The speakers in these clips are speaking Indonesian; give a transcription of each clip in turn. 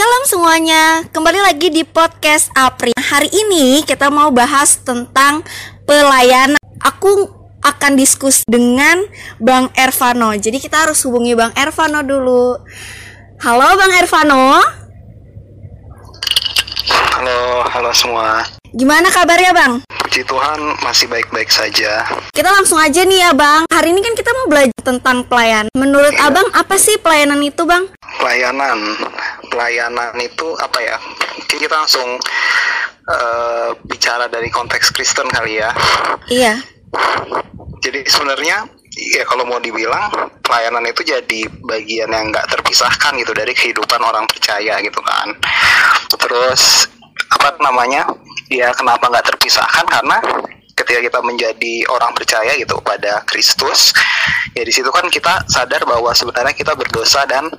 Shalom semuanya, kembali lagi di podcast Apri. Hari ini kita mau bahas tentang pelayanan. Aku akan diskusi dengan Bang Ervano. Jadi kita harus hubungi Bang Ervano dulu. Halo Bang Ervano. Halo, halo semua. Gimana kabarnya Bang? Puji Tuhan masih baik-baik saja. Kita langsung aja nih ya Bang. Hari ini kan kita mau belajar tentang pelayanan. Menurut Abang apa sih pelayanan itu Bang? Pelayanan, pelayanan itu apa ya? Kita langsung uh, bicara dari konteks Kristen kali ya. Iya. Jadi sebenarnya ya kalau mau dibilang pelayanan itu jadi bagian yang nggak terpisahkan gitu dari kehidupan orang percaya gitu kan. Terus apa namanya? Ya kenapa nggak terpisahkan karena ketika kita menjadi orang percaya gitu pada Kristus ya di situ kan kita sadar bahwa sebenarnya kita berdosa dan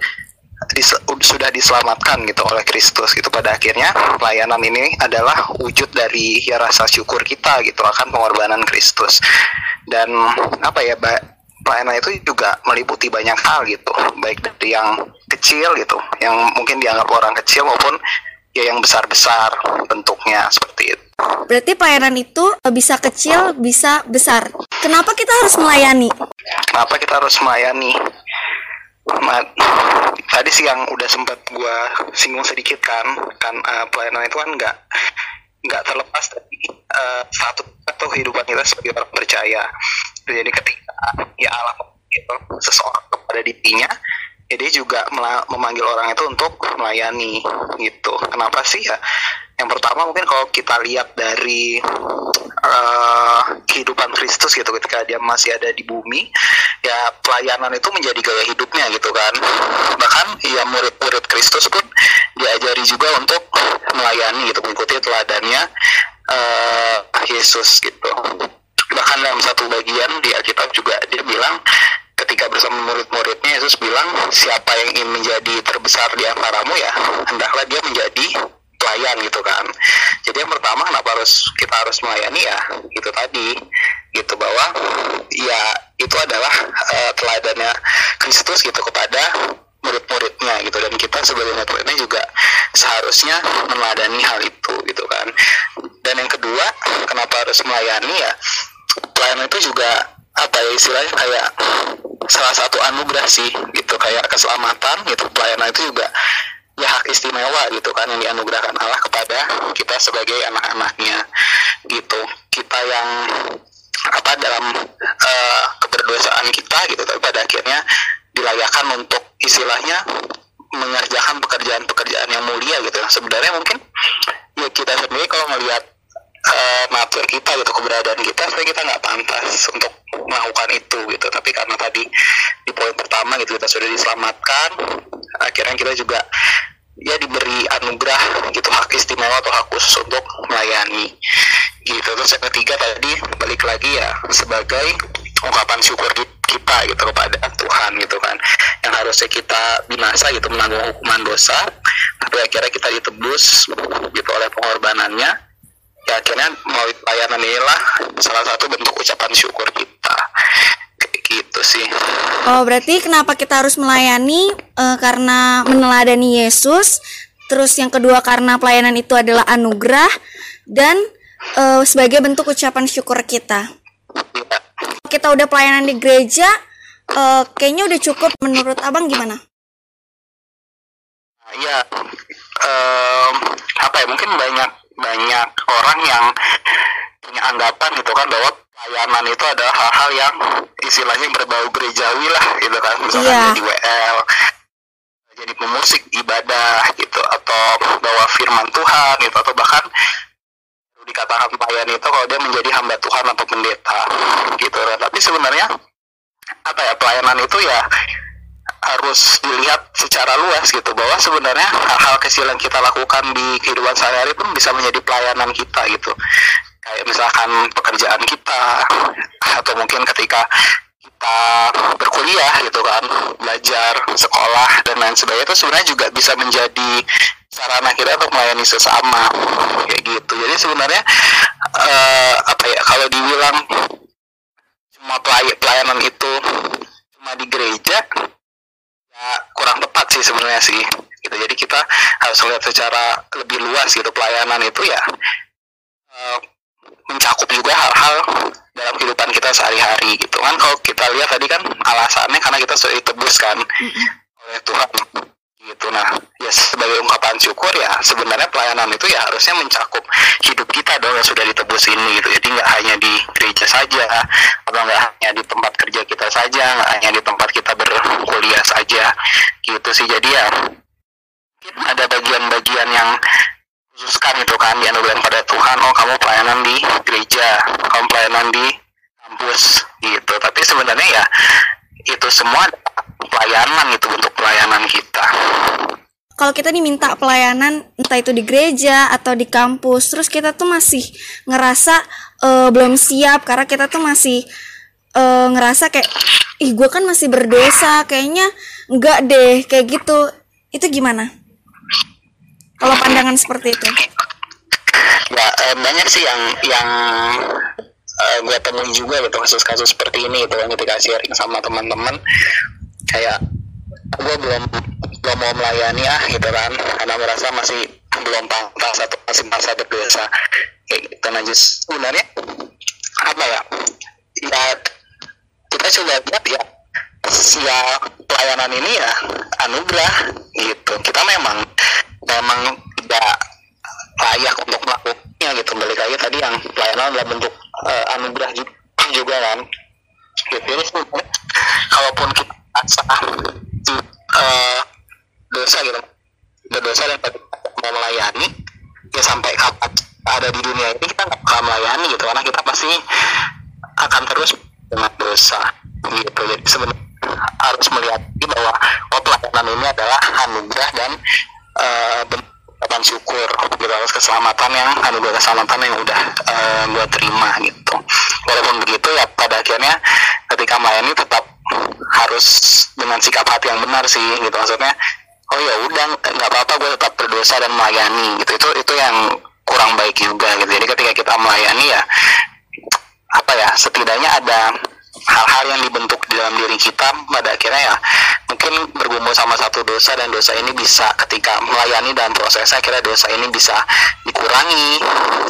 dis, sudah diselamatkan gitu oleh Kristus gitu pada akhirnya pelayanan ini adalah wujud dari ya rasa syukur kita gitu akan pengorbanan Kristus dan apa ya pelayanan itu juga meliputi banyak hal gitu baik dari yang kecil gitu yang mungkin dianggap orang kecil maupun ya yang besar-besar bentuknya seperti itu. Berarti pelayanan itu bisa kecil, bisa besar. Kenapa kita harus melayani? Kenapa kita harus melayani? Ma tadi sih yang udah sempat gua singgung sedikit kan, kan uh, pelayanan itu kan nggak nggak terlepas dari uh, satu atau kehidupan kita sebagai orang percaya. Jadi ketika ya Allah gitu, seseorang kepada dirinya, ya dia juga memanggil orang itu untuk melayani gitu. Kenapa sih ya? Yang pertama mungkin kalau kita lihat dari uh, kehidupan Kristus gitu ketika dia masih ada di bumi, ya pelayanan itu menjadi gaya hidupnya gitu kan. Bahkan ya murid-murid Kristus pun diajari juga untuk melayani gitu, mengikuti teladannya uh, Yesus gitu. Bahkan dalam satu bagian di Alkitab juga dia bilang ketika bersama murid-muridnya Yesus bilang siapa yang ingin menjadi terbesar di antaramu ya hendaklah dia menjadi pelayan gitu kan. Jadi yang pertama kenapa harus kita harus melayani ya? Gitu tadi gitu bahwa ya itu adalah uh, teladannya Kristus gitu kepada murid-muridnya gitu. Dan kita sebagai murid-muridnya juga seharusnya meneladani hal itu gitu kan. Dan yang kedua kenapa harus melayani ya? Pelayanan itu juga apa ya istilahnya kayak salah satu anugerah sih gitu. Kayak keselamatan gitu. Pelayanan itu juga ya hak istimewa gitu kan yang dianugerahkan Allah kepada kita sebagai anak-anaknya gitu. Kita yang apa dalam uh, keberdosaan kita gitu. Tapi pada akhirnya dilayakan untuk istilahnya mengerjakan pekerjaan-pekerjaan yang mulia gitu. Sebenarnya mungkin ya kita sendiri kalau melihat uh, natur kita gitu keberadaan kita sebenarnya kita nggak pantas untuk melakukan itu gitu. Tapi karena tadi di poin pertama gitu kita sudah diselamatkan akhirnya kita juga ya diberi anugerah gitu hak istimewa atau hak khusus untuk melayani gitu. Terus yang ketiga tadi balik lagi ya sebagai ungkapan syukur kita gitu kepada Tuhan gitu kan. Yang harusnya kita binasa gitu menanggung hukuman dosa tapi akhirnya kita ditebus gitu oleh pengorbanannya ya akhirnya melalui pelayanan inilah salah satu bentuk ucapan syukur kita. Kayak gitu sih. Oh berarti kenapa kita harus melayani? Uh, karena meneladani Yesus. Terus yang kedua karena pelayanan itu adalah anugerah dan uh, sebagai bentuk ucapan syukur kita. Ya. kita udah pelayanan di gereja uh, kayaknya udah cukup menurut abang gimana? Ya um, apa ya mungkin banyak banyak orang yang punya anggapan gitu kan bahwa pelayanan itu adalah hal-hal yang istilahnya berbau gerejawi lah gitu kan misalnya yeah. jadi WL jadi pemusik ibadah gitu atau bawa firman Tuhan gitu atau bahkan dikatakan pelayan itu kalau dia menjadi hamba Tuhan atau pendeta gitu kan tapi sebenarnya apa ya pelayanan itu ya harus dilihat secara luas gitu bahwa sebenarnya hal-hal kecil yang kita lakukan di kehidupan sehari-hari pun bisa menjadi pelayanan kita gitu. Kayak misalkan pekerjaan kita atau mungkin ketika kita berkuliah gitu kan belajar sekolah dan lain sebagainya itu sebenarnya juga bisa menjadi sarana kita untuk melayani sesama kayak gitu. Jadi sebenarnya uh, apa ya kalau dibilang cuma pelayanan itu cuma di gereja kurang tepat sih sebenarnya sih gitu. Jadi kita harus lihat secara lebih luas gitu pelayanan itu ya uh, mencakup juga hal-hal dalam kehidupan kita sehari-hari gitu kan. Kalau kita lihat tadi kan alasannya karena kita sudah ditebus kan oleh Tuhan gitu. Nah ya sebagai ungkapan syukur ya sebenarnya pelayanan itu ya harusnya mencakup hidup kita dong yang sudah ditebus ini gitu. Jadi nggak hanya di gereja saja atau nggak hanya di tempat kerja kita saja nggak hanya di tempat kita berkuliah saja gitu sih. Jadi ya ada bagian-bagian yang khususkan itu kan dianugerahkan pada Tuhan oh kamu pelayanan di gereja kamu pelayanan di kampus gitu. Tapi sebenarnya ya itu semua pelayanan itu untuk pelayanan kita. Kalau kita diminta pelayanan entah itu di gereja atau di kampus terus kita tuh masih ngerasa uh, belum siap karena kita tuh masih uh, ngerasa kayak ih gue kan masih berdosa kayaknya enggak deh kayak gitu. Itu gimana? Kalau pandangan seperti itu. Ya eh, banyak sih yang yang uh, gue temui juga gitu kasus-kasus seperti ini gitu yang ketika sharing sama teman-teman kayak gue belum belum mau melayani ah gitu kan. Karena merasa masih belum pantas atau masih masa berdosa kayak gitu nah just sebenarnya apa ya? Ya kita coba lihat ya ya pelayanan ini ya anugerah gitu. Kita memang memang tidak layak untuk melakukannya gitu. Balik lagi tadi yang pelayanan dalam bentuk uh, anugerah juga, juga kan. Gitu. Jadi kalaupun kita sah uh, dosa gitu. Berdosa dan mau melayani ya sampai kapan ada di dunia ini kita nggak akan melayani gitu karena kita pasti akan terus dengan dosa gitu. Jadi sebenarnya harus melihat bahwa oh pelayanan ini adalah anugerah dan uh, syukur gitu atas keselamatan yang anugerah keselamatan yang udah uh, eh, gue terima gitu. Walaupun begitu ya pada akhirnya ketika melayani tetap harus dengan sikap hati yang benar sih gitu. Maksudnya oh ya udah nggak apa-apa gue tetap berdosa dan melayani gitu. Itu itu yang kurang baik juga gitu. Jadi ketika kita melayani ya apa ya setidaknya ada hal-hal yang dibentuk di dalam diri kita pada akhirnya ya mungkin bergumul sama satu dosa dan dosa ini bisa ketika melayani dalam prosesnya akhirnya dosa ini bisa dikurangi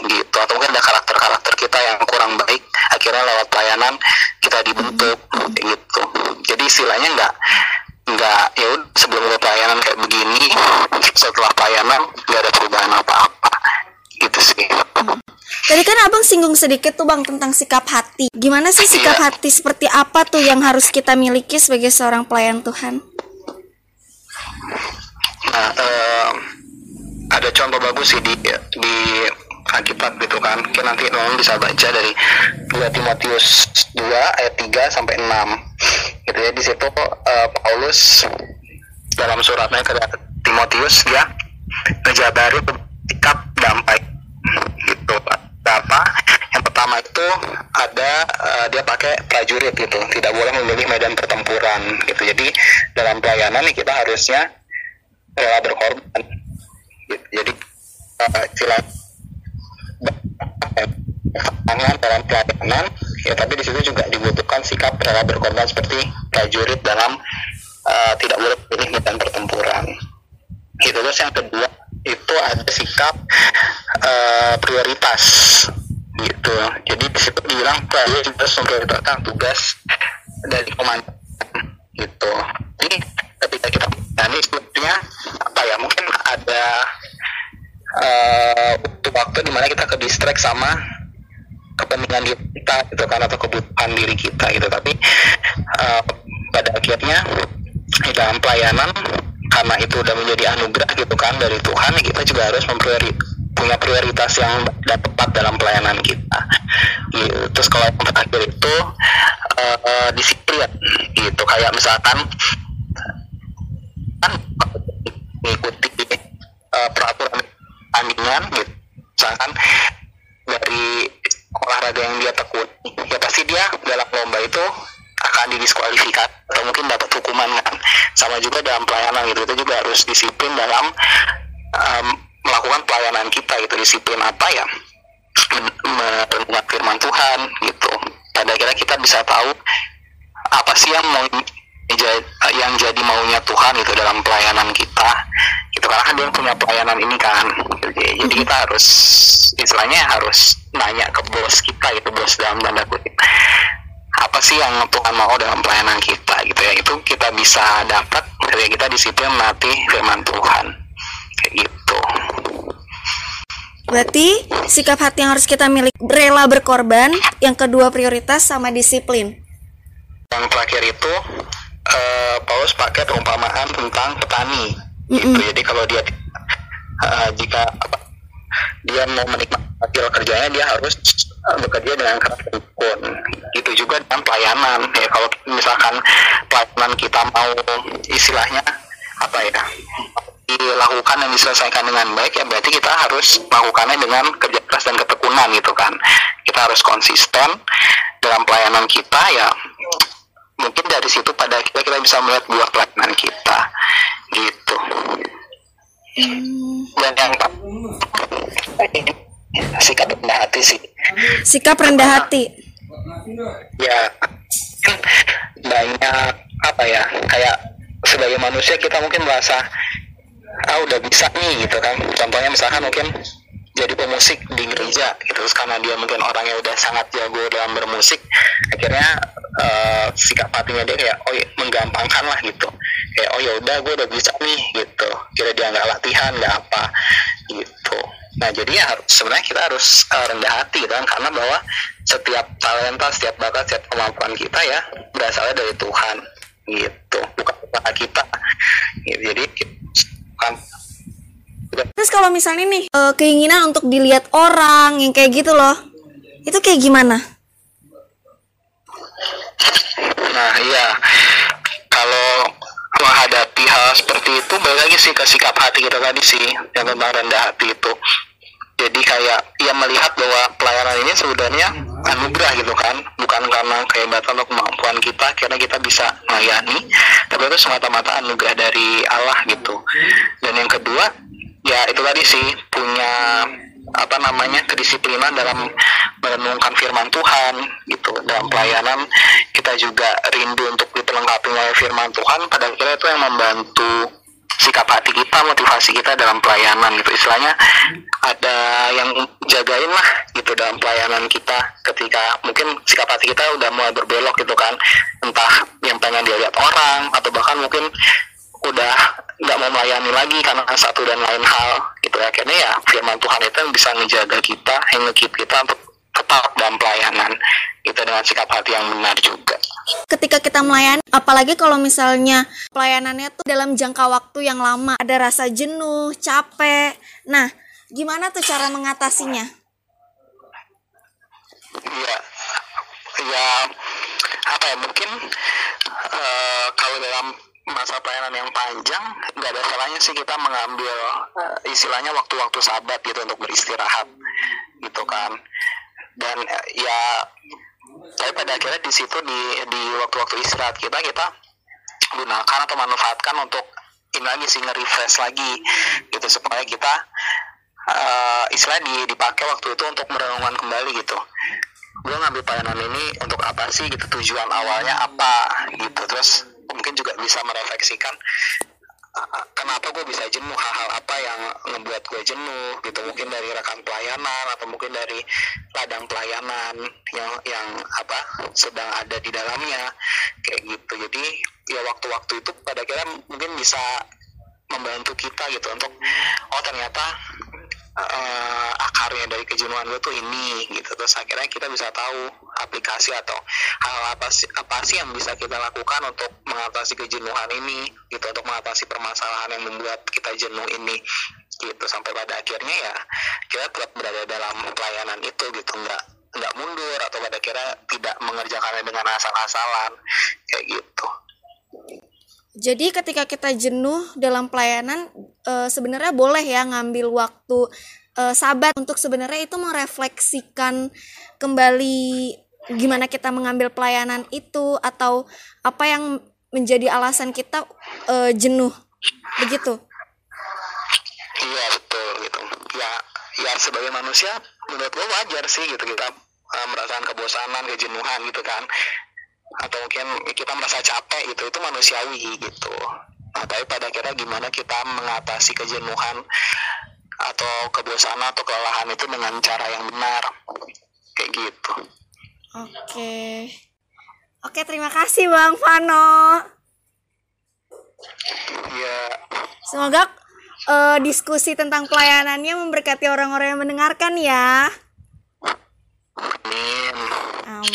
gitu. Atau mungkin ada karakter-karakter kita yang kurang baik akhirnya lewat pelayanan kita dibentuk gitu. Jadi istilahnya nggak nggak ya sebelum gue pelayanan kayak begini setelah pelayanan nggak ada perubahan apa-apa. Gitu sih Tadi kan abang singgung sedikit tuh bang tentang sikap hati. Gimana sih sikap hati seperti apa tuh yang harus kita miliki sebagai seorang pelayan Tuhan? Nah, uh, ada contoh bagus sih di di Alkitab gitu kan. Kita nanti teman bisa baca dari 2 Timotius 2 ayat 3 sampai 6. Gitu ya di situ uh, Paulus dalam suratnya ke Timotius dia ngejabari sikap damai gitu apa yang pertama itu uh, dia pakai prajurit gitu. Tidak boleh memilih medan pertempuran gitu. Jadi dalam pelayanan nih kita harusnya rela berkorban. Gitu. jadi uh, istilah tangan dalam pelayanan ya tapi di situ juga dibutuhkan sikap rela berkorban seperti prajurit dalam uh, tidak boleh memilih medan pertempuran. Gitu. Terus yang kedua itu ada sikap uh, prioritas gitu jadi di situ bilang bahwa juga memprioritaskan tugas dari komandan. Gitu. Jadi ketika kita ini sebetulnya apa ya mungkin ada uh, waktu-waktu di mana kita ke distract sama kepentingan kita gitu kan atau kebutuhan diri kita gitu. Tapi uh, pada akhirnya dalam pelayanan karena itu udah menjadi anugerah gitu kan dari Tuhan kita juga harus mempriori punya prioritas yang tepat dalam pelayanan kita. Gitu. terus kalau yang terakhir itu uh, uh, disiplin gitu. Kayak misalkan kan mengikuti uh, peraturan tandingan gitu. Misalkan dari olahraga yang dia tekuni ya pasti dia dalam lomba itu akan didiskualifikasi atau mungkin dapat hukuman kan. Sama juga dalam pelayanan gitu. Itu juga harus disiplin dalam melakukan pelayanan kita gitu disiplin apa ya merenungkan firman Tuhan gitu. Pada akhirnya kita bisa tahu apa sih yang mau yang jadi maunya Tuhan itu dalam pelayanan kita. Gitu karena kan yang punya pelayanan ini kan. Jadi, kita harus istilahnya harus nanya ke bos kita itu bos dalam tanda kutip. Apa sih yang Tuhan mau dalam pelayanan kita gitu ya? Itu kita bisa dapat ketika kita disiplin melatih firman Tuhan. Kayak gitu Berarti sikap hati yang harus kita miliki rela berkorban, yang kedua prioritas sama disiplin. yang terakhir itu uh, Paulus pakai perumpamaan tentang petani Mm-mm. gitu. jadi kalau dia uh, jika apa, dia mau menikmati hasil kerjanya dia harus uh, bekerja dengan keras dan tekun gitu juga dengan pelayanan ya kalau misalkan pelayanan kita mau istilahnya apa ya dilakukan dan diselesaikan dengan baik ya berarti kita harus melakukannya dengan kerja keras dan ketekunan gitu kan. Kita harus konsisten dalam pelayanan kita ya mungkin dari situ pada kita kita bisa melihat buah pelayanan kita gitu. Dan yang sikap rendah hati sih. Sikap rendah hati. ya banyak apa ya kayak sebagai manusia kita mungkin merasa ah udah bisa nih gitu kan. Contohnya misalkan mungkin jadi pemusik di gereja gitu. Terus karena dia mungkin orangnya udah sangat jago dalam bermusik akhirnya eh, sikap hatinya dia kayak oh ya, menggampangkan lah gitu. Kayak oh ya udah gue udah bisa nih gitu. Kira dia nggak latihan nggak apa gitu. Nah jadi ya sebenarnya kita harus eh, rendah hati gitu kan. Karena bahwa setiap talenta setiap bakat setiap kemampuan kita ya berasalnya dari Tuhan gitu. Bukan kita. Gitu. jadi bukan Terus kalau misalnya nih eh, keinginan untuk dilihat orang yang kayak gitu loh, itu kayak gimana? Nah iya, kalau menghadapi hal seperti itu balik lagi sih ke sikap hati kita tadi sih yang tentang rendah hati itu. Jadi kayak ia melihat bahwa pelayanan ini sebenarnya anugerah gitu kan, bukan karena kehebatan atau kemampuan kita, karena kita bisa melayani, tapi itu semata-mata anugerah dari Allah gitu. Dan yang kedua, ya itu tadi sih punya apa namanya kedisiplinan dalam merenungkan firman Tuhan gitu. Dalam pelayanan kita juga rindu untuk diperlengkapi oleh firman Tuhan. Pada akhirnya itu yang membantu sikap hati kita motivasi kita dalam pelayanan gitu. Istilahnya ada yang jagain lah gitu dalam pelayanan kita ketika mungkin sikap hati kita udah mulai berbelok gitu kan. Entah yang pengen dilihat orang atau bahkan mungkin udah nggak mau melayani lagi karena satu dan lain hal gitu. Akhirnya ya firman Tuhan itu yang bisa menjaga kita yang nge-keep kita untuk tetap dalam pelayanan itu dengan sikap hati yang benar juga Ketika kita melayani, apalagi kalau misalnya pelayanannya tuh dalam jangka waktu yang lama, ada rasa jenuh, capek. Nah, gimana tuh cara mengatasinya? ya ya apa ya mungkin eh, kalau dalam masa pelayanan yang panjang nggak ada salahnya sih kita mengambil eh, istilahnya waktu-waktu sabat gitu untuk beristirahat gitu kan dan eh, ya tapi pada akhirnya di situ di di waktu-waktu istirahat kita kita gunakan atau manfaatkan untuk ini lagi sih nge-refresh lagi gitu. Supaya kita eh istilah di, dipakai waktu itu untuk merenungkan kembali gitu. Gue ngambil pelayanan ini untuk apa sih gitu? Tujuan awalnya apa gitu. Terus mungkin juga bisa merefleksikan. uh, kenapa gue bisa jenuh? Hal-hal apa yang membuat gue jenuh? Gitu mungkin dari rekan pelayanan atau mungkin dari ladang pelayanan yang yang apa sedang ada di dalamnya. Kayak gitu. Jadi ya waktu-waktu itu pada akhirnya mungkin bisa membantu kita gitu untuk oh ternyata eh, akarnya dari kejenuhan gue tuh ini gitu. Terus akhirnya kita bisa tahu aplikasi atau hal apa sih apa sih yang bisa kita lakukan untuk mengatasi kejenuhan ini gitu untuk mengatasi permasalahan yang membuat kita jenuh ini gitu. Sampai pada akhirnya ya kita tetap berada dalam pelayanan itu gitu. Nggak nggak mundur atau pada akhirnya tidak mengerjakannya dengan asal-asalan kayak gitu. Jadi ketika kita jenuh dalam pelayanan, eh, sebenarnya boleh ya ngambil waktu eh, sabat untuk sebenarnya itu merefleksikan kembali gimana kita mengambil pelayanan itu atau apa yang menjadi alasan kita eh, jenuh, begitu. Iya betul gitu. Ya ya sebagai manusia menurut gue wajar sih gitu kita uh, merasakan kebosanan, kejenuhan gitu kan. Atau mungkin kita merasa capek gitu itu manusiawi gitu. nah tapi pada akhirnya gimana kita mengatasi kejenuhan atau kebosanan atau kelelahan itu dengan cara yang benar kayak gitu oke. Oke terima kasih bang Vano. Ya semoga uh, diskusi tentang pelayanannya memberkati orang-orang yang mendengarkan ya. Amin. Amin